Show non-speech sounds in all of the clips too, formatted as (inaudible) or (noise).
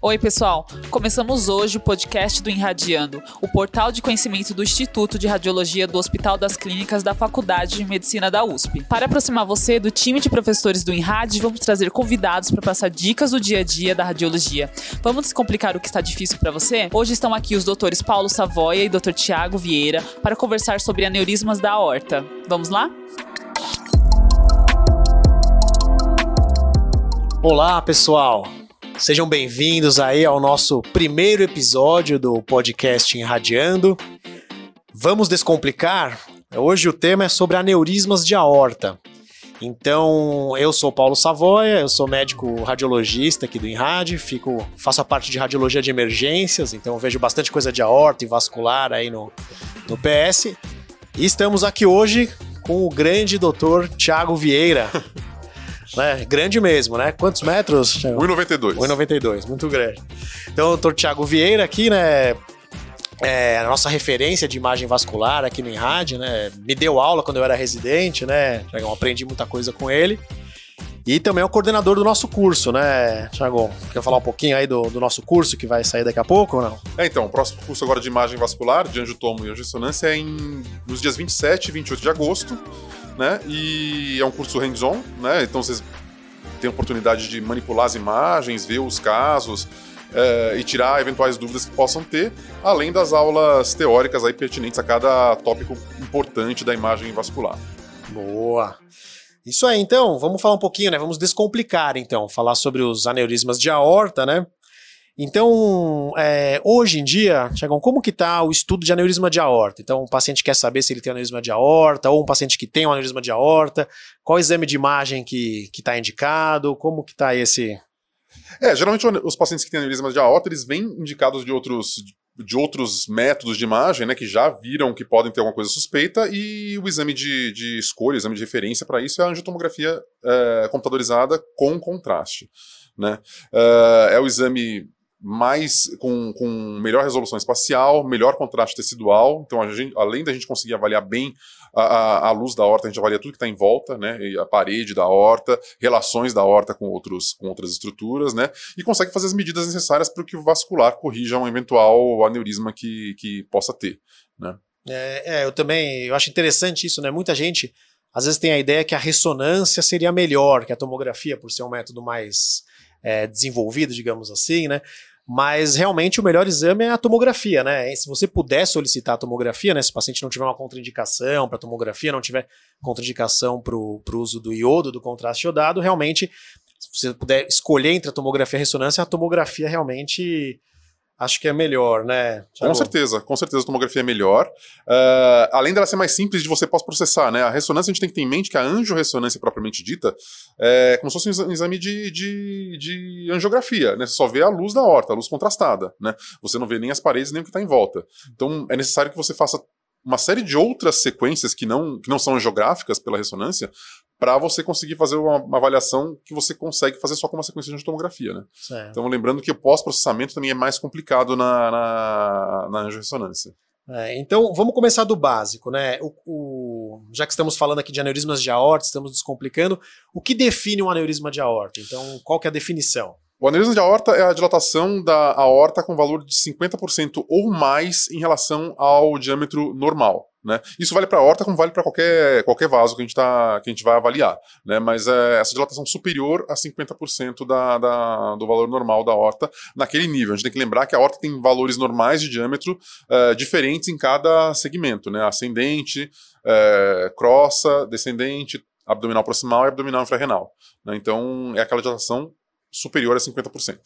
Oi, pessoal. Começamos hoje o podcast do Enradiando, o portal de conhecimento do Instituto de Radiologia do Hospital das Clínicas da Faculdade de Medicina da USP. Para aproximar você do time de professores do Enrad, vamos trazer convidados para passar dicas do dia a dia da radiologia. Vamos descomplicar o que está difícil para você? Hoje estão aqui os doutores Paulo Savoia e Dr. Tiago Vieira para conversar sobre aneurismas da aorta. Vamos lá? Olá, pessoal. Sejam bem-vindos aí ao nosso primeiro episódio do podcast Irradiando. Vamos descomplicar? Hoje o tema é sobre aneurismas de aorta. Então, eu sou Paulo Savoia, eu sou médico radiologista aqui do INRAD, fico, faço a parte de radiologia de emergências, então vejo bastante coisa de aorta e vascular aí no, no PS. E estamos aqui hoje com o grande doutor Tiago Vieira. (laughs) né? Grande mesmo, né? Quantos metros? 1,92. 1,92, muito grande. Então, o doutor Tiago Vieira aqui, né? É, a nossa referência de imagem vascular aqui no INRAD, né? Me deu aula quando eu era residente, né? Eu aprendi muita coisa com ele. E também é o coordenador do nosso curso, né, Thiago? Quer falar um pouquinho aí do, do, nosso curso que vai sair daqui a pouco ou não? É, então, o próximo curso agora de imagem vascular, de angiotomo e angiorressonância, é em, nos dias 27 e 28 de agosto né? E é um curso hands-on, né? Então vocês têm a oportunidade de manipular as imagens, ver os casos é, e tirar eventuais dúvidas que possam ter, além das aulas teóricas aí pertinentes a cada tópico importante da imagem vascular. Boa. Isso aí, então, vamos falar um pouquinho, né? Vamos descomplicar, então, falar sobre os aneurismas de aorta, né? Então, é, hoje em dia, Tiagão, como que está o estudo de aneurisma de aorta? Então, o paciente quer saber se ele tem aneurisma de aorta, ou um paciente que tem um aneurisma de aorta, qual exame de imagem que está indicado, como que está esse... É, geralmente os pacientes que têm aneurisma de aorta, eles vêm indicados de outros, de outros métodos de imagem, né, que já viram que podem ter alguma coisa suspeita, e o exame de, de escolha, o exame de referência para isso é a angiotomografia é, computadorizada com contraste. Né? É, é o exame mais com, com melhor resolução espacial, melhor contraste tecidual. Então, gente, além da gente conseguir avaliar bem a, a, a, luz da horta, a gente avalia tudo que está em volta, né? a parede da horta, relações da horta com, outros, com outras estruturas, né? E consegue fazer as medidas necessárias para que o vascular corrija um eventual aneurisma que, que possa ter, né? É, é, eu também eu acho interessante isso, né? Muita gente às vezes tem a ideia que a ressonância seria melhor que a tomografia, por ser um método mais é, desenvolvido, digamos assim, né? Mas realmente o melhor exame é a tomografia, né? Se você puder solicitar a tomografia, né? Se o paciente não tiver uma contraindicação para tomografia, não tiver contraindicação para o uso do iodo, do contraste iodado, realmente, se você puder escolher entre a tomografia e a ressonância, a tomografia realmente acho que é melhor, né? Com certeza, com certeza a tomografia é melhor. Uh, além dela ser mais simples de você pós-processar, né? A ressonância a gente tem que ter em mente que a angiorressonância propriamente dita é como se fosse um exame de, de, de angiografia, né? Você só vê a luz da horta, a luz contrastada, né? Você não vê nem as paredes nem o que está em volta. Então é necessário que você faça uma série de outras sequências que não, que não são geográficas pela ressonância para você conseguir fazer uma, uma, avaliação que você consegue fazer só com uma sequência de tomografia, né? Certo. Então, lembrando que o pós-processamento também é mais complicado na, na, na angiorressonância. É, então, vamos começar do básico, né? O, o, já que estamos falando aqui de aneurismas de aorta, estamos descomplicando, o que define um aneurisma de aorta? Então, qual que é a definição? O aneurisma de aorta é a dilatação da aorta com valor de 50% ou mais em relação ao diâmetro normal. Né? Isso vale para a aorta como vale para qualquer, qualquer vaso que a gente, tá, que a gente vai avaliar. Né? Mas é essa dilatação superior a 50% da, da, do valor normal da aorta naquele nível. A gente tem que lembrar que a aorta tem valores normais de diâmetro uh, diferentes em cada segmento. Né? Ascendente, uh, crossa, descendente, abdominal proximal e abdominal infrarrenal. Né? Então é aquela dilatação superior a 50%.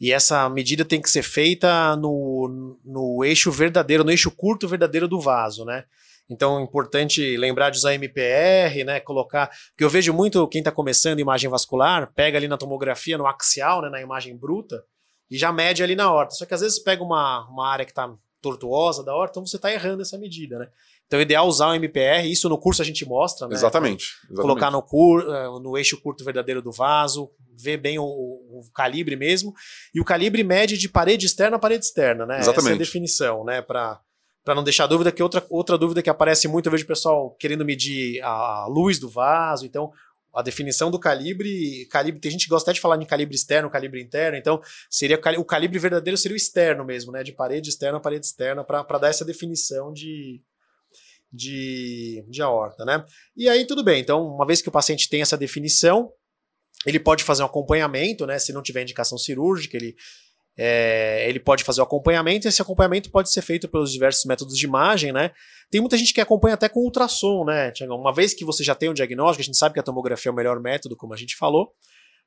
E essa medida tem que ser feita no, no eixo verdadeiro, no eixo curto verdadeiro do vaso, né? Então é importante lembrar de usar MPR, né? Colocar. Porque eu vejo muito quem está começando imagem vascular, pega ali na tomografia, no axial, né, na imagem bruta, e já mede ali na horta. Só que às vezes pega uma, uma área que está tortuosa da horta, então você está errando essa medida, né? Então, é ideal usar o MPR, isso no curso a gente mostra, né? Exatamente. exatamente. Colocar no, cur, eh, no eixo curto verdadeiro do vaso, ver bem o, o, calibre mesmo. E o calibre mede de parede externa a parede externa, né? Exatamente. Essa é a definição, né? Para para não deixar dúvida, que outra, outra dúvida que aparece muito, eu vejo o pessoal querendo medir a luz do vaso, então a definição do calibre, calibre, tem gente que gosta até de falar de calibre externo, calibre interno, então seria o calibre verdadeiro seria o externo mesmo, né? De parede externa a parede externa, para dar essa definição de, de, de aorta, né? E aí tudo bem, então, uma vez que o paciente tem essa definição, ele pode fazer um acompanhamento, né? Se não tiver indicação cirúrgica, ele, é, ele pode fazer o acompanhamento, e esse acompanhamento pode ser feito pelos diversos métodos de imagem, né? Tem muita gente que acompanha até com ultrassom, né? Uma vez que você já tem um diagnóstico, a gente sabe que a tomografia é o melhor método, como a gente falou,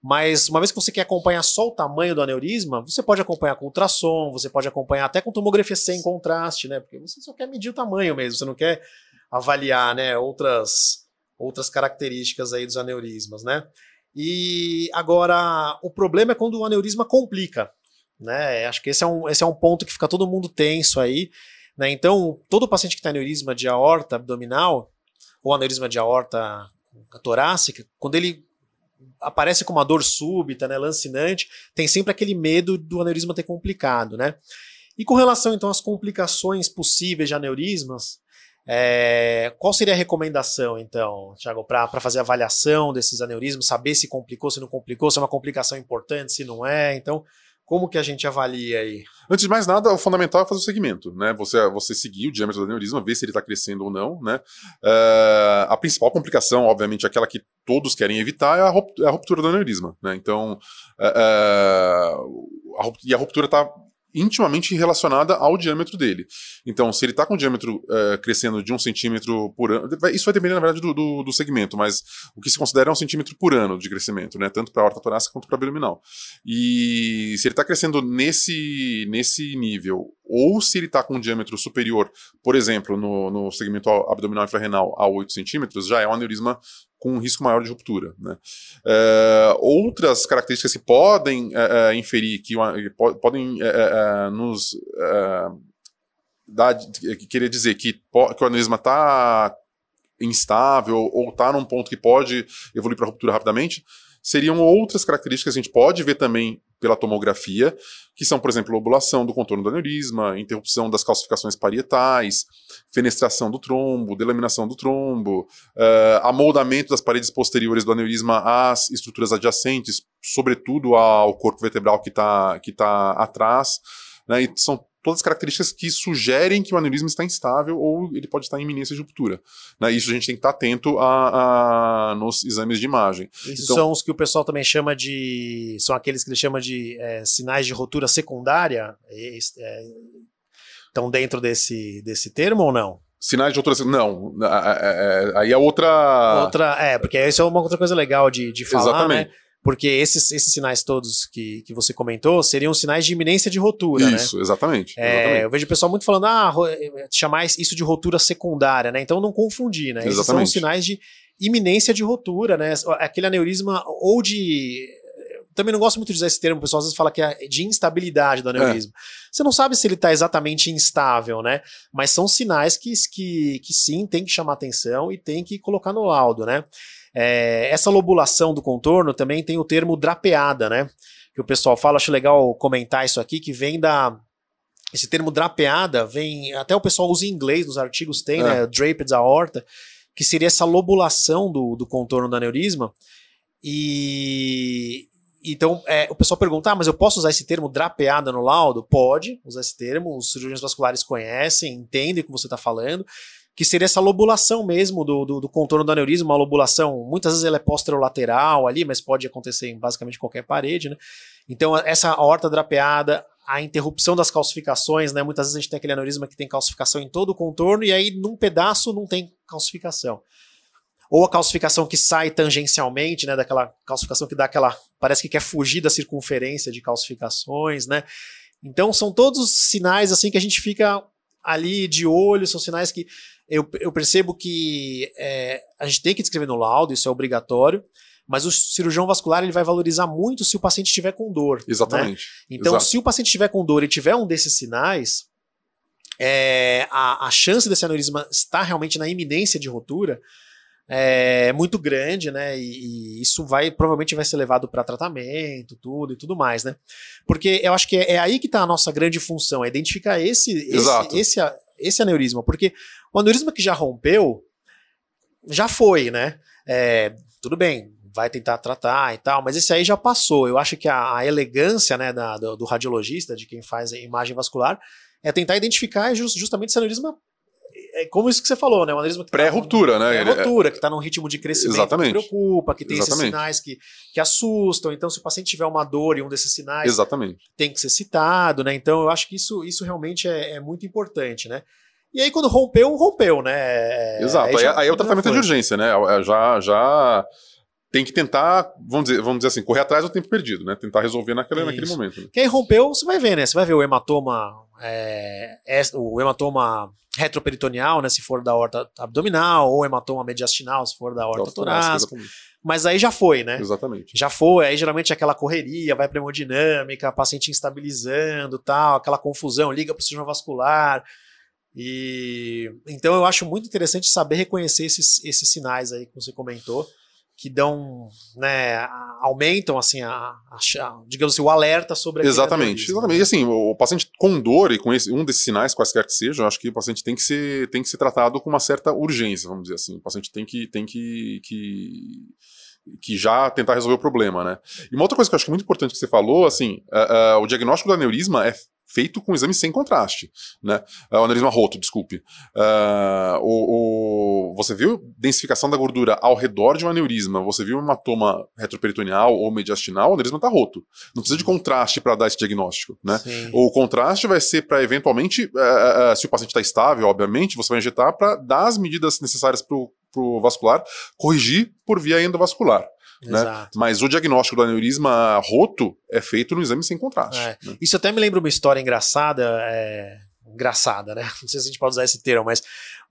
mas uma vez que você quer acompanhar só o tamanho do aneurisma, você pode acompanhar com ultrassom, você pode acompanhar até com tomografia sem contraste, né? Porque você só quer medir o tamanho mesmo, você não quer avaliar, né, outras outras características aí dos aneurismas, né? E agora o problema é quando o aneurisma complica, né? Acho que esse é um, esse é um ponto que fica todo mundo tenso aí, né? Então, todo paciente que tem aneurisma de aorta abdominal ou aneurisma de aorta torácica, quando ele aparece com uma dor súbita, né, lancinante, tem sempre aquele medo do aneurisma ter complicado, né? E com relação então às complicações possíveis de aneurismas, é, qual seria a recomendação então, Thiago, para fazer avaliação desses aneurismas, saber se complicou, se não complicou, se é uma complicação importante, se não é? Então, como que a gente avalia aí? Antes de mais nada, o fundamental é fazer o segmento, né? Você, você seguir o diâmetro do aneurisma, ver se ele está crescendo ou não, né? Uh, a principal complicação, obviamente, aquela que todos querem evitar, é a é ruptura do aneurisma, né? Então, uh, a, e a ruptura está intimamente relacionada ao diâmetro dele. Então, se ele está com o diâmetro é, crescendo de um centímetro por ano, isso vai depender, na verdade, do, do, do, segmento, mas o que se considera é um centímetro por ano de crescimento, né? Tanto para a horta torácica quanto para a abdominal. E se ele está crescendo nesse, nesse nível, ou se ele está com um diâmetro superior, por exemplo, no, no segmento abdominal infrarrenal a 8 centímetros, já é um aneurisma com um risco maior de ruptura. Né? É, outras características que podem é, inferir, que podem nos dar, querer dizer que, que o aneurisma está instável ou está num ponto que pode evoluir para ruptura rapidamente, seriam outras características que a gente pode ver também pela tomografia, que são, por exemplo, lobulação do contorno do aneurisma, interrupção das calcificações parietais, fenestração do trombo, delaminação do trombo, uh, amoldamento das paredes posteriores do aneurisma às estruturas adjacentes, sobretudo ao corpo vertebral que está que tá atrás. Né, e são todas as características que sugerem que o aneurisma está instável ou ele pode estar em iminência de ruptura. Né? Isso a gente tem que estar atento a, a nos exames de imagem. Esses então, são os que o pessoal também chama de. São aqueles que ele chama de é, sinais de ruptura secundária? É, é, estão dentro desse, desse termo ou não? Sinais de ruptura Não. É, é, aí é outra. Outra. É, porque isso é uma outra coisa legal de, de falar. Né? Exatamente. Né? Porque esses, esses sinais todos que, que você comentou seriam sinais de iminência de rotura, né? Isso, né? exatamente, é, exatamente. Eu vejo o pessoal muito falando, ah, chamar isso de rotura secundária, né? Então não confundir, né? Esses são sinais de iminência de rotura, né? Aquele aneurisma ou de também não gosto muito de usar esse termo, o pessoal às vezes fala que é de instabilidade do aneurisma. É. Você não sabe se ele está exatamente instável, né? Mas são sinais que, que, que sim, tem que chamar atenção e tem que colocar no laudo, né? É, essa lobulação do contorno também tem o termo drapeada, né? Que o pessoal fala, acho legal comentar isso aqui, que vem da. Esse termo drapeada vem. Até o pessoal usa em inglês, nos artigos tem, é. né? Draped aorta, que seria essa lobulação do, do contorno do aneurisma. E, então, é, o pessoal pergunta, ah, mas eu posso usar esse termo drapeada no laudo? Pode usar esse termo, os cirurgiões vasculares conhecem, entendem o que você está falando que seria essa lobulação mesmo do, do, do, contorno do aneurisma, uma lobulação, muitas vezes ela é posterolateral ali, mas pode acontecer em basicamente qualquer parede, né? Então, essa horta drapeada, a interrupção das calcificações, né? Muitas vezes a gente tem aquele aneurisma que tem calcificação em todo o contorno e aí num pedaço não tem calcificação. Ou a calcificação que sai tangencialmente, né? Daquela calcificação que dá aquela. Parece que quer fugir da circunferência de calcificações, né? Então são todos sinais assim que a gente fica ali de olho, são sinais que eu, eu percebo que é, a gente tem que descrever no laudo, isso é obrigatório, mas o cirurgião vascular ele vai valorizar muito se o paciente estiver com dor. Né? Exatamente. Né? Então, Exato. se o paciente estiver com dor e tiver um desses sinais, é, a, a chance desse aneurisma estar realmente na iminência de rotura é muito grande, né? E, e, isso vai provavelmente vai ser levado para tratamento, tudo e tudo mais, né? Porque eu acho que é, é aí que está a nossa grande função, é identificar esse, esse, esse, esse aneurisma, porque o aneurisma que já rompeu, já foi, né? É, tudo bem, vai tentar tratar e tal, mas esse aí já passou. Eu acho que a, a elegância né, da, do, do, radiologista, de quem faz a imagem vascular, é tentar identificar just, justamente esse aneurisma é como isso que você falou, né? Um aneurisma tá pré-ruptura, tá né? Pré-ruptura, que está num ritmo de crescimento Exatamente. que preocupa, que tem Exatamente. esses sinais que, que assustam. Então, se o paciente tiver uma dor e um desses sinais Exatamente. tem que ser citado, né? Então, eu acho que isso, isso realmente é, é muito importante, né? E aí, quando rompeu, rompeu, né? Exato. Aí, já- aí é o tratamento foi. de urgência, né? É, Já, já tem que tentar, vamos dizer, vamos dizer assim, correr atrás do tempo perdido, né? Tentar resolver naquele, naquele momento. né? Que aí rompeu, você vai ver, né? Você vai ver o hematoma, é, é- o hematoma retroperitoneal, né? Se for da horta abdominal, ou hematoma mediastinal, se for da horta torácica. Mas aí já foi, né? Exatamente. Já foi, aí geralmente é aquela correria, vai pra hemodinâmica, paciente instabilizando tal, aquela confusão, liga pro cirurgião vascular. E então eu acho muito interessante saber reconhecer esses, esses sinais aí que você comentou, que dão, né, a- aumentam assim, a, a- a- digamos assim, o alerta sobre aquele Exatamente, exatamente. E assim, o, o paciente com dor e com esse- um desses sinais, quaisquer que sejam, eu acho que o paciente tem que ser, tem que ser tratado com uma certa urgência, vamos dizer assim. O paciente tem que, tem que, que, que já tentar resolver o problema, né? E uma outra coisa que eu acho é muito importante que você falou, assim, ah, ah, o diagnóstico do aneurisma é feito com exame sem contraste, né? Ah, o aneurisma roto, desculpe. Ah, o, o- você viu densificação da gordura ao redor de um aneurisma, você viu um hematoma retroperitoneal ou mediastinal, o aneurisma está roto. Não precisa de contraste para dar esse diagnóstico, né? Sim. O contraste vai ser para eventualmente, eh, se o paciente está estável, obviamente, você vai injetar para dar as medidas necessárias para o vascular, corrigir por via endovascular. Né? Mas o diagnóstico do aneurisma roto é feito no exame sem contraste. É. né? Isso até me lembra uma história engraçada, é, engraçada, né? Não sei se a gente pode usar esse termo, mas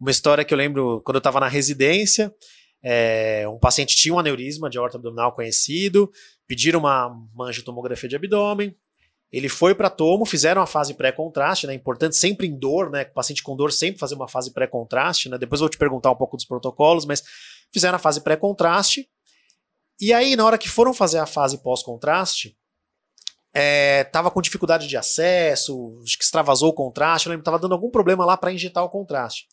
uma história que eu lembro quando eu estava na residência, é, um paciente tinha um aneurisma de aorta abdominal conhecido, pediram uma, uma angiotomografia de abdômen, ele foi para tomo, fizeram a fase pré-contraste, né? Importante sempre em dor, né? O paciente com dor sempre fazer uma fase pré-contraste, né? Depois eu vou te perguntar um pouco dos protocolos, mas fizeram a fase pré-contraste. E aí, na hora que foram fazer a fase pós-contraste, é, tava com dificuldade de acesso, acho que extravasou o contraste, eu lembro, tava dando algum problema lá para injetar o contraste.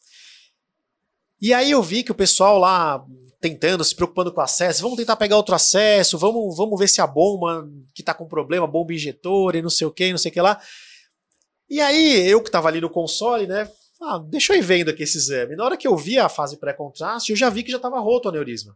E aí eu vi que o pessoal lá tentando, se preocupando com o acesso, vamos tentar pegar outro acesso, vamos, vamos ver se a bomba que tá com problema, bomba injetora e não sei o que, não sei o que lá. E aí eu que tava ali no console, né, ah, deixa eu ir vendo aqui esse exame. Na hora que eu vi a fase pré-contraste, eu já vi que já tava roto o aneurisma.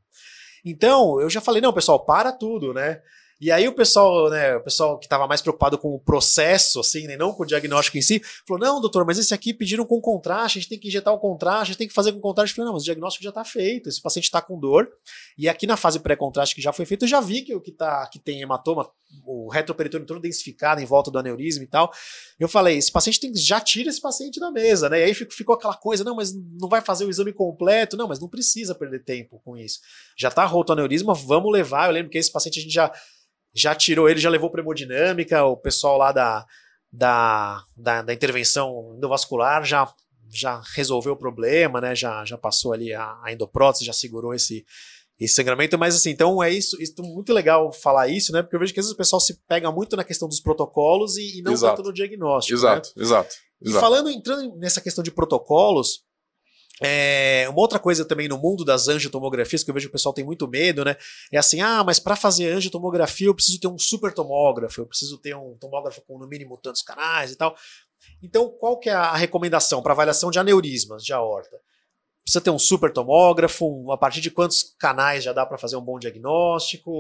Então, eu já falei, não, pessoal, para tudo, né? E aí o pessoal, né, o pessoal que estava mais preocupado com o processo, assim, né, não com o diagnóstico em si, falou, não, doutor, mas esse aqui pediram com contraste, a gente tem que injetar o contraste, a gente tem que fazer com contraste. Eu falei, não, mas o diagnóstico já está feito, esse paciente está com dor, e aqui na fase pré-contraste que já foi feito, eu já vi que o que, tá, que tem hematoma, o retroperitônio todo densificado em volta do aneurisma e tal. Eu falei, esse paciente tem já tira esse paciente da mesa, né, e aí ficou, ficou aquela coisa, não, mas não vai fazer o exame completo, não, mas não precisa perder tempo com isso. Já está roto o aneurisma, vamos levar, eu lembro que esse paciente a gente já já tirou ele, já levou para hemodinâmica, o pessoal lá da, da, da, da intervenção endovascular já, já resolveu o problema, né? Já, já passou ali a, a endoprótese, já segurou esse, esse sangramento, mas assim, então é isso, isso muito legal falar isso, né? Porque eu vejo que às vezes o pessoal se pega muito na questão dos protocolos e, e não Exato. tanto no diagnóstico. né? Exato, exato. E exato. falando, entrando nessa questão de protocolos, é, uma outra coisa também no mundo das angiotomografias, que eu vejo que o pessoal tem muito medo, né? É assim, ah, mas para fazer angiotomografia eu preciso ter um super tomógrafo, eu preciso ter um tomógrafo com no mínimo tantos canais e tal. Então, qual que é a recomendação para avaliação de aneurismas de aorta? Precisa ter um super tomógrafo, a partir de quantos canais já dá para fazer um bom diagnóstico,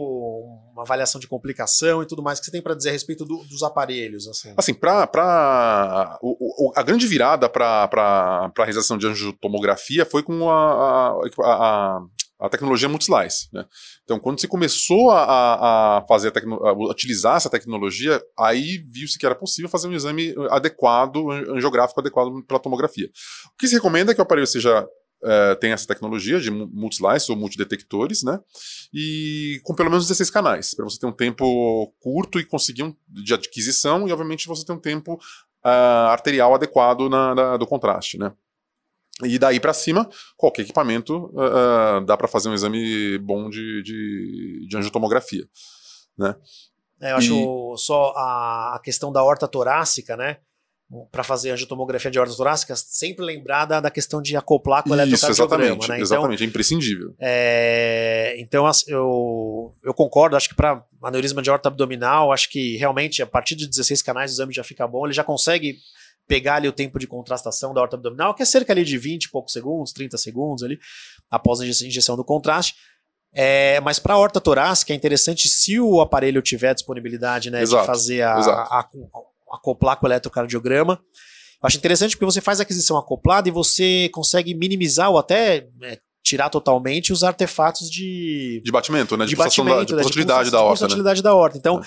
uma avaliação de complicação e tudo mais que você tem para dizer a respeito do- dos aparelhos, assim. Assim, pra, pra, o- o- a grande virada para a realização de angiotomografia foi com a, a, a, a tecnologia multislice. Né? Então, quando se começou a, a- fazer a a utilizar essa tecnologia, aí viu-se que era possível fazer um exame adequado, angiográfico adequado para tomografia. O que se recomenda é que o aparelho seja eh, tenha essa tecnologia de mu- multislice ou multidetectores, né? E com pelo menos 16 canais, para você ter um tempo curto e conseguir um de adquisição e, obviamente, você ter um tempo ah, arterial adequado na, na- do contraste, né? E daí para cima, qualquer equipamento ah, dá para fazer um exame bom de, de, de angiotomografia. É, eu acho só a, a questão da horta torácica, né? Para fazer angiotomografia de aorta torácica, sempre lembrar da, da questão de acoplar com o Isso, eletrocardiograma. exatamente, né? Então, exatamente, é imprescindível. é, então eu, eu concordo, acho que para aneurisma de aorta abdominal, acho que realmente a partir de 16 canais o exame já fica bom, ele já consegue pegar ali o tempo de contrastação da aorta abdominal, que é cerca ali de 20 e poucos segundos, 30 segundos ali, após a inje- injeção do contraste. É, mas para a aorta torácica é interessante se o aparelho tiver disponibilidade né, de Exato, fazer a, a- a- acoplar com o eletrocardiograma. Eu acho interessante porque você faz a aquisição acoplada e você consegue minimizar ou até é, tirar totalmente os artefatos de, De batimento, né? De, de pulsação da, de batimento, né, pulsatilidade pulsa- da de horta, né? pulsatilidade da horta. Então, é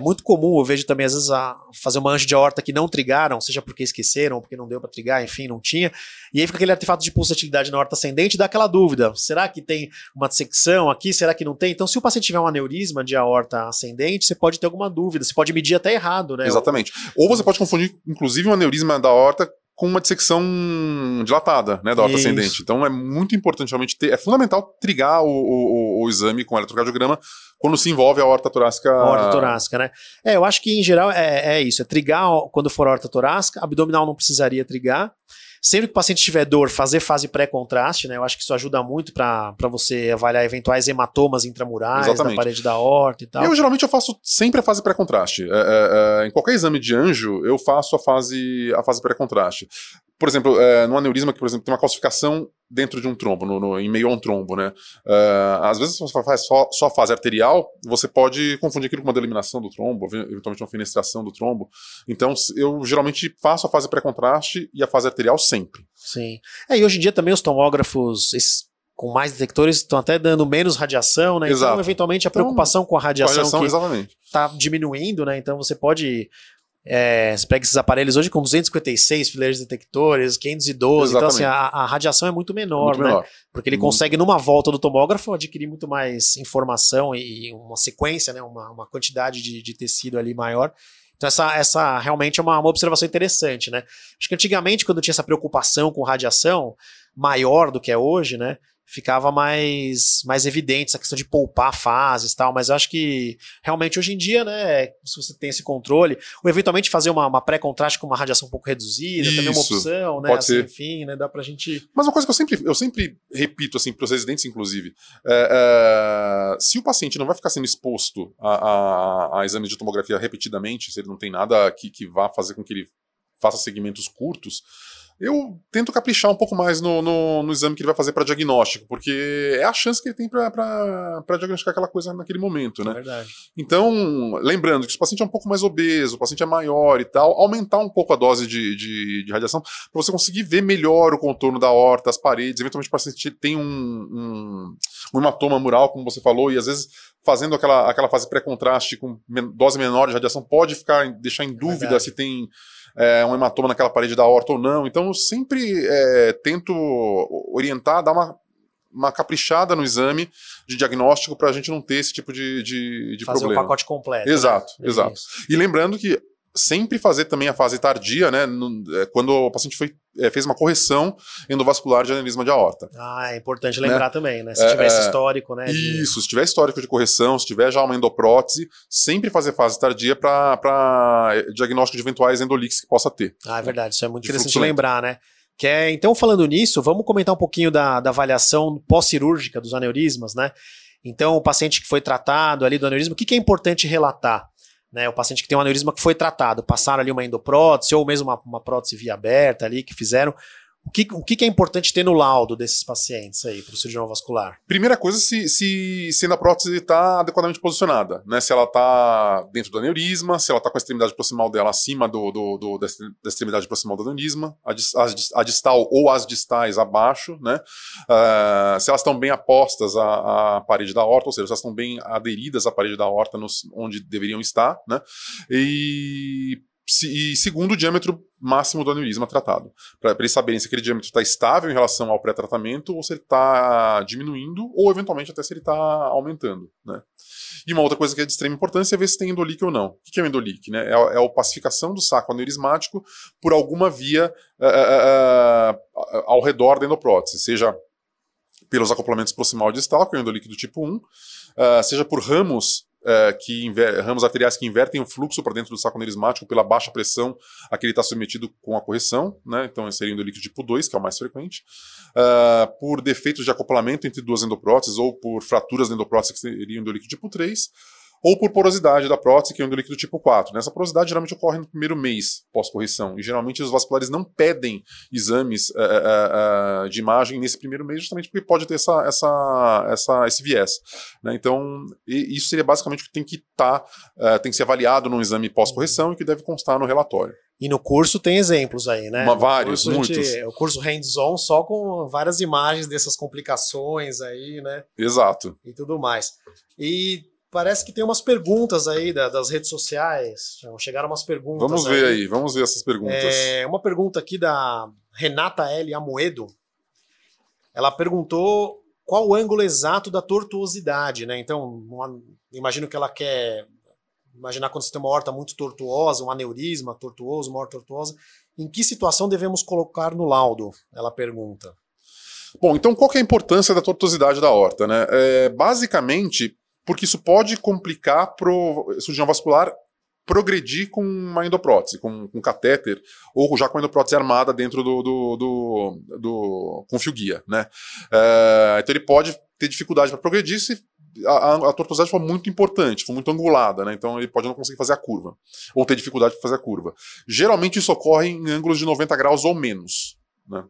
muito comum, eu vejo também, às vezes, a, fazer uma anjo de aorta que não trigaram, seja porque esqueceram, porque não deu para trigar, enfim, não tinha. E aí fica aquele artefato de pulsatilidade na horta ascendente e dá aquela dúvida: será que tem uma dissecção aqui? Será que não tem? Então, se o paciente tiver um aneurisma de aorta ascendente, você pode ter alguma dúvida, você pode medir até errado, né? Exatamente. Ou você pode confundir, inclusive, um aneurisma da horta com uma dissecção dilatada, né, da horta Isso. ascendente. Então é muito importante realmente ter, é fundamental trigar o, o- o exame com eletrocardiograma quando se envolve a horta torácica. A horta torácica, né? É, eu acho que em geral é, é isso, é trigar quando for a horta torácica, abdominal não precisaria trigar. Sempre que o paciente tiver dor, fazer fase pré-contraste, né? Eu acho que isso ajuda muito para você avaliar eventuais hematomas intramurais Exatamente. na parede da horta e tal. Eu geralmente eu faço sempre a fase pré-contraste. É, é, é, em qualquer exame de anjo, eu faço a fase, a fase pré-contraste. Por exemplo, é, no aneurisma que, por exemplo, tem uma calcificação dentro de um trombo, no, no- em meio a um trombo, né? É, às vezes, se você faz só, só a fase arterial, você pode confundir aquilo com uma deliminação do trombo, eventualmente uma fenestração do trombo. Então, eu geralmente faço a fase pré-contraste e a fase arterial sempre. Sim. É, e hoje em dia também os tomógrafos esses com mais detectores estão até dando menos radiação, né? Exato. Então, eventualmente, a Então, preocupação com a Com a radiação, radiação, que exatamente. está diminuindo, né? Então você pode. É, você pega esses aparelhos hoje com 256 fileiras detectores, 512. Então, assim, a, a radiação é muito menor, Muito né? menor. Porque ele Muito. consegue, numa volta do tomógrafo, adquirir muito mais informação e uma sequência, né? uma, uma quantidade de, de tecido ali maior. Então, essa, essa realmente é uma, uma observação interessante, né? Acho que antigamente, quando tinha essa preocupação com radiação maior do que é hoje, né? Ficava mais, mais evidente essa questão de poupar fases e tal, mas eu acho que realmente hoje em dia, né, se você tem esse controle, ou eventualmente fazer uma, uma pré-contraste com uma radiação um pouco reduzida, também é uma Isso, opção, né? assim, enfim, né? Dá pra gente. Mas uma coisa que eu sempre, eu sempre repito assim, para os residentes, inclusive, é, é, se o paciente não vai ficar sendo exposto a, a, a exames de tomografia repetidamente, se ele não tem nada que, que vá fazer com que ele faça segmentos curtos, eu tento caprichar um pouco mais no, no, no exame que ele vai fazer para diagnóstico, porque é a chance que ele tem para diagnosticar aquela coisa naquele momento, É né? verdade. Então, lembrando que se o paciente é um pouco mais obeso, o paciente é maior e tal, aumentar um pouco a dose de, de, de radiação para você conseguir ver melhor o contorno da horta, as paredes. Eventualmente o paciente tem um, um, um hematoma mural, como você falou, e às vezes fazendo aquela, aquela fase pré-contraste com dose menor de radiação pode ficar deixar em dúvida verdade. se tem é, um hematoma naquela parede da horta ou não. Então eu sempre é, tento orientar, dar uma uma caprichada no exame de diagnóstico para a gente não ter esse tipo de, de, de Fazer problema. o pacote completo. Exato, né? exato. Isso. E lembrando que sempre fazer também a fase tardia, né? no- é, quando o paciente foi, é, fez uma correção endovascular de aneurisma de aorta. Ah, é importante lembrar também, né? Se É, tiver esse é, histórico, né? de- Isso, se tiver histórico de correção, se tiver já uma endoprótese, sempre fazer fase tardia para diagnóstico de eventuais endolix que possa ter. Ah, é verdade. Isso é muito De interessante fluxo lembrar, né? Que é, então, falando nisso, vamos comentar um pouquinho da, da avaliação pós-cirúrgica dos aneurismas, né? Então, o paciente que foi tratado ali do aneurisma, o que, que é importante relatar? Né, o paciente que tem um aneurisma que foi tratado, passaram ali uma endoprótese ou mesmo uma, uma prótese via aberta ali que fizeram. O que, o que, é importante ter no laudo desses pacientes aí para o cirurgião vascular? Primeira coisa, se, se, se a prótese está adequadamente posicionada, né? Se ela está dentro do aneurisma, se ela está com a extremidade proximal dela acima do, do, do- da extre- da extremidade proximal do aneurisma, a, dis- a distal ou as distais abaixo, né? Ah, se elas estão bem apostas à, à parede da horta, ou seja, se elas estão bem aderidas à parede da horta nos- onde deveriam estar, né? E, e segundo, o diâmetro máximo do aneurisma tratado para eles saberem se aquele diâmetro está estável em relação ao pré-tratamento ou se ele está diminuindo ou eventualmente até se ele está aumentando, né? E uma outra coisa que é de extrema importância é ver se tem endolique ou não. O que é o endolique? Né? É, a- é a pacificação do saco aneurismático por alguma via ah, ah, ah, ao redor da endoprótese, seja pelos acoplamentos proximal e distal, que é o endolique do tipo 1, ah, seja por ramos é, que ramos arteriais que invertem o fluxo para dentro do saco anerismático pela baixa pressão a que ele está submetido com a correção, né? Então, esse seria o endolíquido tipo 2, que é o mais frequente. Uh, por defeitos de acoplamento entre duas endopróteses ou por fraturas endoprótese, que seria o endolíquido tipo 3 ou por porosidade da prótese, que é um líquido tipo 4. Essa porosidade geralmente ocorre no primeiro mês pós-correção, e geralmente os vasculares não pedem exames uh, uh, uh, de imagem nesse primeiro mês, justamente porque pode ter essa, essa, essa, esse viés. Né? Então, isso seria basicamente o que tem que estar, tá, tem que ser avaliado num exame pós-correção e que deve constar no relatório. E no curso tem exemplos aí, né? Uma, vários, o muitos. Gente, o curso hands-on só com várias imagens dessas complicações aí, né? Exato. E tudo mais. E parece que tem umas perguntas aí da, das redes sociais. Chegaram umas perguntas. Vamos ver aí, aí vamos ver essas perguntas. É, uma pergunta aqui da Renata L. Amoedo. Ela perguntou qual o ângulo exato da tortuosidade, né? Então, uma, imagino que ela quer imaginar quando você tem uma horta muito tortuosa, um aneurisma tortuoso, uma horta tortuosa, em que situação devemos colocar no laudo? Ela pergunta. Bom, então qual é a importância da tortuosidade da horta? Né? É, basicamente, porque isso pode complicar o cirurgião vascular progredir com uma endoprótese, com, um catéter, ou já com a endoprótese armada dentro do, do, do, do com fio guia, né? É, então ele pode ter dificuldade para progredir se a, a, tortuosidade for muito importante, for muito angulada, né? Então ele pode não conseguir fazer a curva, ou ter dificuldade para fazer a curva. Geralmente isso ocorre em ângulos de 90 graus ou menos, né?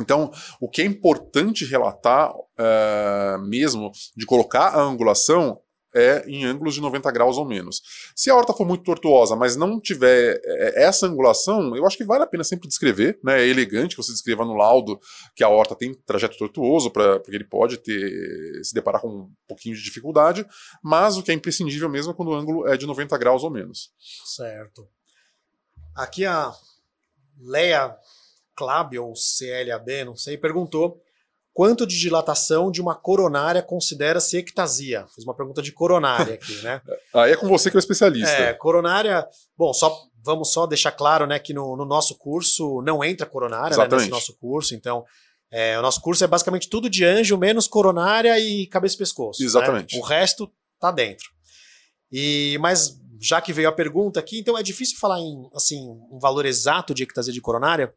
Então, o que é importante relatar uh, mesmo de colocar a angulação é em ângulos de 90 graus ou menos. Se a horta for muito tortuosa, mas não tiver é, essa angulação, eu acho que vale a pena sempre descrever. Né? É elegante que você descreva no laudo que a horta tem trajeto tortuoso, pra, porque ele pode ter se deparar com um pouquinho de dificuldade, mas o que é imprescindível mesmo é quando o ângulo é de 90 graus ou menos. Certo. Aqui a Leia CLAB ou CLAB, não sei, perguntou quanto de dilatação de uma coronária considera-se ectasia? Fiz uma pergunta de coronária aqui, né? (laughs) Aí é com você que é o especialista. É, coronária, bom, só vamos só deixar claro, né, que no, no nosso curso não entra coronária, né, nesse nosso curso, então é, o nosso curso é basicamente tudo de anjo, menos coronária e cabeça e pescoço. Né? Exatamente. Né? O resto tá dentro. E mas já que veio a pergunta aqui, então é difícil falar em assim um valor exato de ectasia de coronária,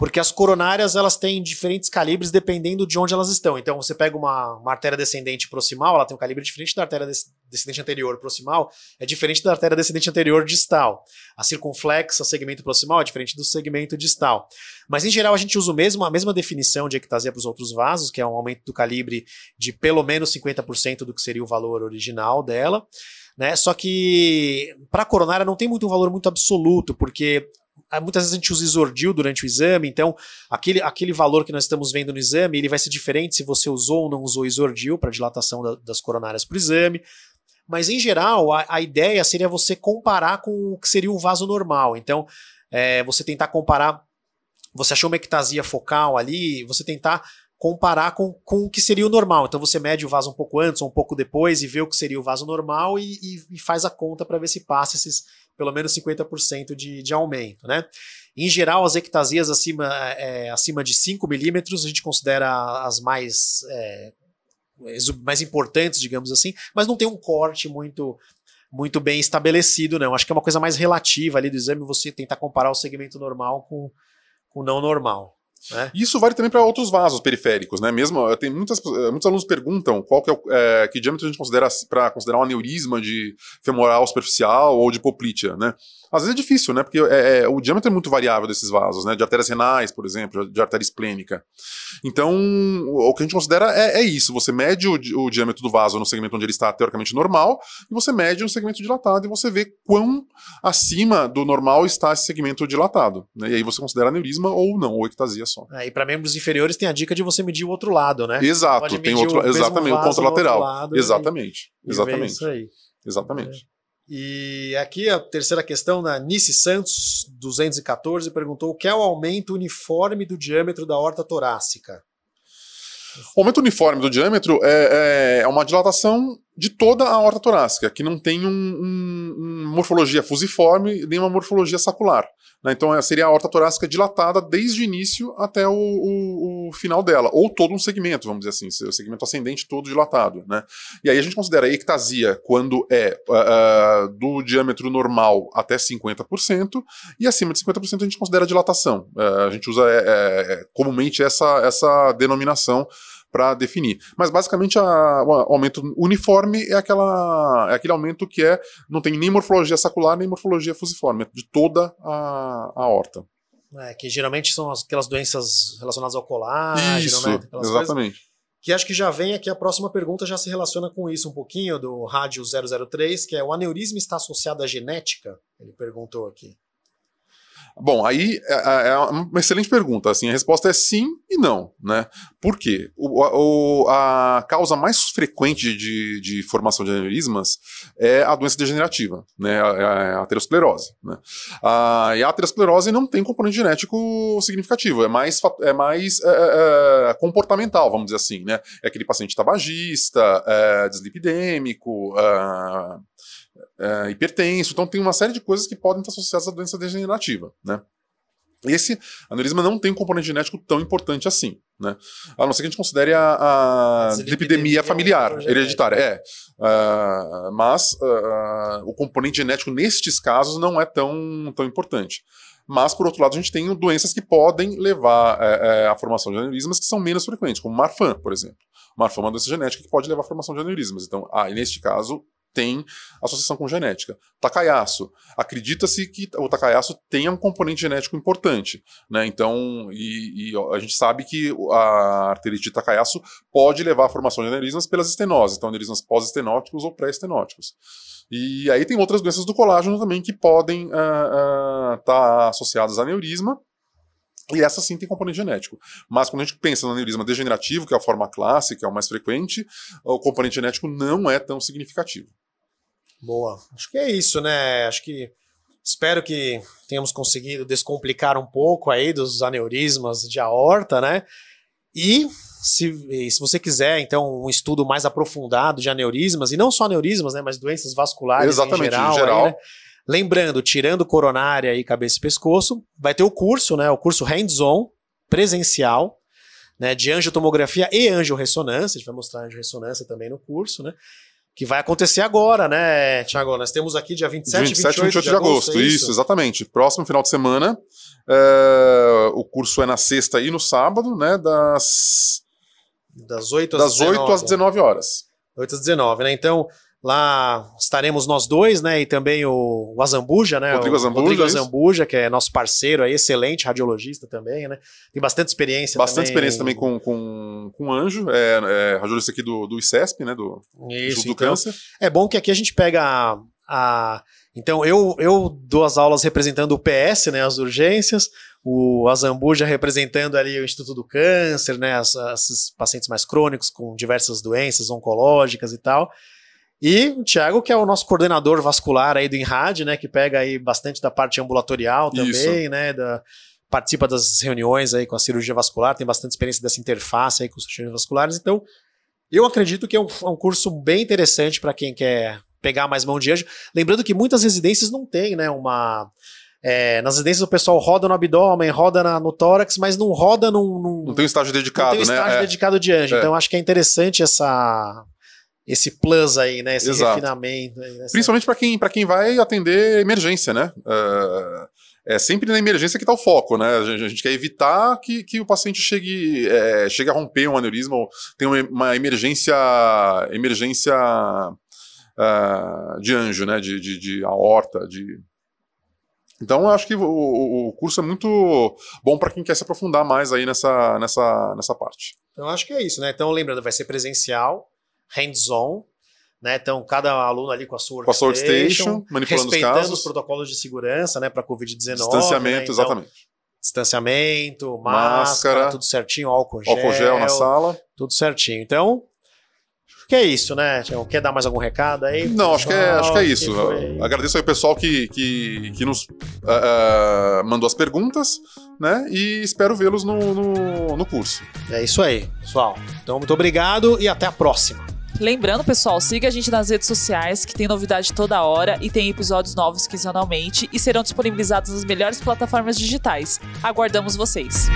porque as coronárias elas têm diferentes calibres dependendo de onde elas estão. Então você pega uma, uma artéria descendente proximal, ela tem um calibre diferente da artéria descendente anterior proximal, é diferente da artéria descendente anterior distal. A circunflexa, segmento proximal, é diferente do segmento distal. Mas em geral a gente usa o mesmo, a mesma definição de ectasia para os outros vasos, que é um aumento do calibre de pelo menos 50% do que seria o valor original dela. Né? Só que para a coronária não tem muito um valor muito absoluto, porque muitas vezes a gente usa isordil durante o exame, então aquele, aquele valor que nós estamos vendo no exame ele vai ser diferente se você usou ou não usou isordil para dilatação da, das coronárias para o exame. Mas em geral, a, a, ideia seria você comparar com o que seria o vaso normal. Então, é, você tentar comparar. Você achou uma ectasia focal ali, você tentar comparar com, com o que seria o normal. Então você mede o vaso um pouco antes ou um pouco depois e vê o que seria o vaso normal e, e, e faz a conta para ver se passa esses pelo menos 50% de, de aumento. Né? Em geral, as ectasias acima, é, acima de 5 milímetros a gente considera as mais, é, mais importantes, digamos assim, mas não tem um corte muito muito bem estabelecido, não. Acho que é uma coisa mais relativa ali do exame, você tentar comparar o segmento normal com o não normal. Né? Isso vale também para outros vasos periféricos, né? Mesmo tem muitas, eh, muitos alunos perguntam qual que é, o, é que diâmetro a gente considera para considerar um aneurisma de femoral superficial ou de poplítea, né? Às vezes é difícil, né? Porque é, é, o diâmetro é muito variável desses vasos, né? De artérias renais, por exemplo, de artéria esplênica. Então, o que a gente considera é, é isso. Você mede o, o, diâmetro do vaso no segmento onde ele está teoricamente normal, e você mede no segmento dilatado, e você vê quão acima do normal está esse segmento dilatado. Né? E aí você considera aneurisma ou não, ou ectasia só. É, e para membros inferiores tem a dica de você medir o outro lado, né? Exato, tem outro, exatamente, o contralateral. Exatamente, e, exatamente. isso aí. Exatamente. É. E aqui a terceira questão da Nice Santos, 214, perguntou o que é o aumento uniforme do diâmetro da horta torácica? O aumento uniforme do diâmetro é, é, é uma dilatação de toda a horta torácica, que não tem uma um, um morfologia fusiforme nem uma morfologia sacular. Né? Então é, seria a horta torácica dilatada desde o início até o, o, o, final dela, ou todo um segmento, vamos dizer assim, o segmento ascendente todo dilatado. Né? E aí a gente considera a ectasia quando é uh, do diâmetro normal até 50%, e acima de 50% a gente considera dilatação. Uh, a gente usa comumente essa, essa denominação para definir. Mas basicamente a, o aumento uniforme é, aquela, é aquele aumento que é não tem nem morfologia sacular nem morfologia fusiforme, é de toda a, a horta. É, que geralmente são aquelas doenças relacionadas ao colágeno, isso, né? exatamente. Coisas, que acho que já vem aqui a próxima pergunta, já se relaciona com isso um pouquinho, do rádio 003, que é o aneurisma está associado à genética? Ele perguntou aqui. Bom, aí é, é, é uma excelente pergunta. Assim, a resposta é sim e não, né? Por quê? O, o, a causa mais frequente de, de, formação de aneurismas é a doença degenerativa, né? A, a aterosclerose. Né? A, e a aterosclerose não tem componente genético significativo, é mais, é mais é, é, comportamental, vamos dizer assim, né? É aquele paciente tabagista, é, dislipidêmico, é, hipertenso. Então tem uma série de coisas que podem estar associadas à doença degenerativa, né? Esse aneurisma não tem um componente genético tão importante assim, né? A não ser que a gente considere a, a lipidemia familiar, hereditária. É. Uh, mas uh, o componente genético nestes casos não é tão, tão importante. Mas, por outro lado, a gente tem doenças que podem levar é, é, à formação de aneurismas que são menos frequentes, como Marfan, por exemplo. Marfan é uma doença genética que pode levar à formação de aneurismas. Então, ah, neste caso, tem associação com genética. Takayuki. Acredita-se que o Takayuki tenha um componente genético importante. Né? Então, e, e, a gente sabe que a arterite de Takayuki pode levar à formação de aneurismas pelas estenoses, então aneurismas pós-estenóticos ou pré-estenóticos. E aí tem outras doenças do colágeno também que podem estar uh, uh, tá associadas a aneurisma, e essa sim tem componente genético. Mas quando a gente pensa no aneurisma degenerativo, que é a forma clássica, é o mais frequente, o componente genético não é tão significativo. Boa. Acho que é isso, né? Acho que espero que tenhamos conseguido descomplicar um pouco aí dos aneurismas de aorta, né? E se, se você quiser, então, um estudo mais aprofundado de aneurismas, e não só aneurismas, né, mas doenças vasculares Exatamente, em geral. Em geral. Aí, né? Lembrando, tirando coronária e cabeça e pescoço, vai ter o curso, né, o curso hands-on, presencial, né, de angiotomografia e angiorressonância, a gente vai mostrar angiorressonância também no curso, né? que vai acontecer agora, né, Tiago? Nós temos aqui dia 27, 27 e 28, 28 de, agosto. É isso? isso? exatamente. Próximo final de semana. É, o curso é na sexta e no sábado, né? Das. Das 8 às, das 8 19. às 19 horas. 8 às 19, né? Então, Lá estaremos nós dois, né? E também o, o Azambuja, né? Rodrigo Azambuja. Rodrigo Azambuja, que é nosso parceiro aí, excelente radiologista também, né? Tem bastante experiência Bastante também. experiência também com, com, com o Anjo, é, é radiologista aqui do, do ICESP, né? Do, Isso, do então, Câncer. É bom que aqui a gente pega a, a então eu, eu dou as aulas representando o PS, né, as urgências, o Azambuja representando ali o Instituto do Câncer, né, as, esses pacientes mais crônicos com diversas doenças oncológicas e tal. E o Thiago, que é o nosso coordenador vascular aí do INRAD, né? Que pega aí bastante da parte ambulatorial também, Isso. né? Da, participa das reuniões aí com a cirurgia vascular, tem bastante experiência dessa interface aí com os cirurgiões vasculares. Então, eu acredito que é um, é um curso bem interessante para quem quer pegar mais mão de anjo. Lembrando que muitas residências não têm, né? Uma. É, nas residências o pessoal roda no abdômen, roda na, no tórax, mas não roda num, num, Não tem um estágio dedicado, não tem um estágio né? dedicado é. de anjo. É. Então acho que é interessante essa, esse plus aí, né? Esse Exato. refinamento. Aí, essa... Principalmente para quem, quem vai atender emergência, né? Uh, é sempre na emergência que está o foco, né? A gente, a gente, quer evitar que, que o paciente chegue, é, chegue a romper um aneurisma ou tenha uma, uma emergência, emergência uh, de anjo, né? De, de, de aorta, de então, eu acho que o, o, curso é muito bom para quem quer se aprofundar mais aí nessa, nessa, nessa parte. Então, acho que é isso, né? Então, lembrando, vai ser presencial, hands-on, né? Então, cada aluno ali com a sua workstation, com workstation manipulando respeitando os, os protocolos de segurança, né, para COVID-19. Distanciamento, né? então, exatamente. Distanciamento, máscara, máscara, tudo certinho, álcool gel. Álcool gel na sala. Tudo certinho. Então, acho que é isso, né? Quer dar mais algum recado aí? Não, acho que é, acho que é isso. Que Agradeço aí o pessoal que, que, que nos uh, uh, mandou as perguntas, né? E espero vê-los no, no, no curso. É isso aí, pessoal. Então, muito obrigado e até a próxima. Lembrando, pessoal, siga a gente nas redes sociais, que tem novidade toda hora e tem episódios novos quinzenalmente e serão disponibilizados nas melhores plataformas digitais. Aguardamos vocês.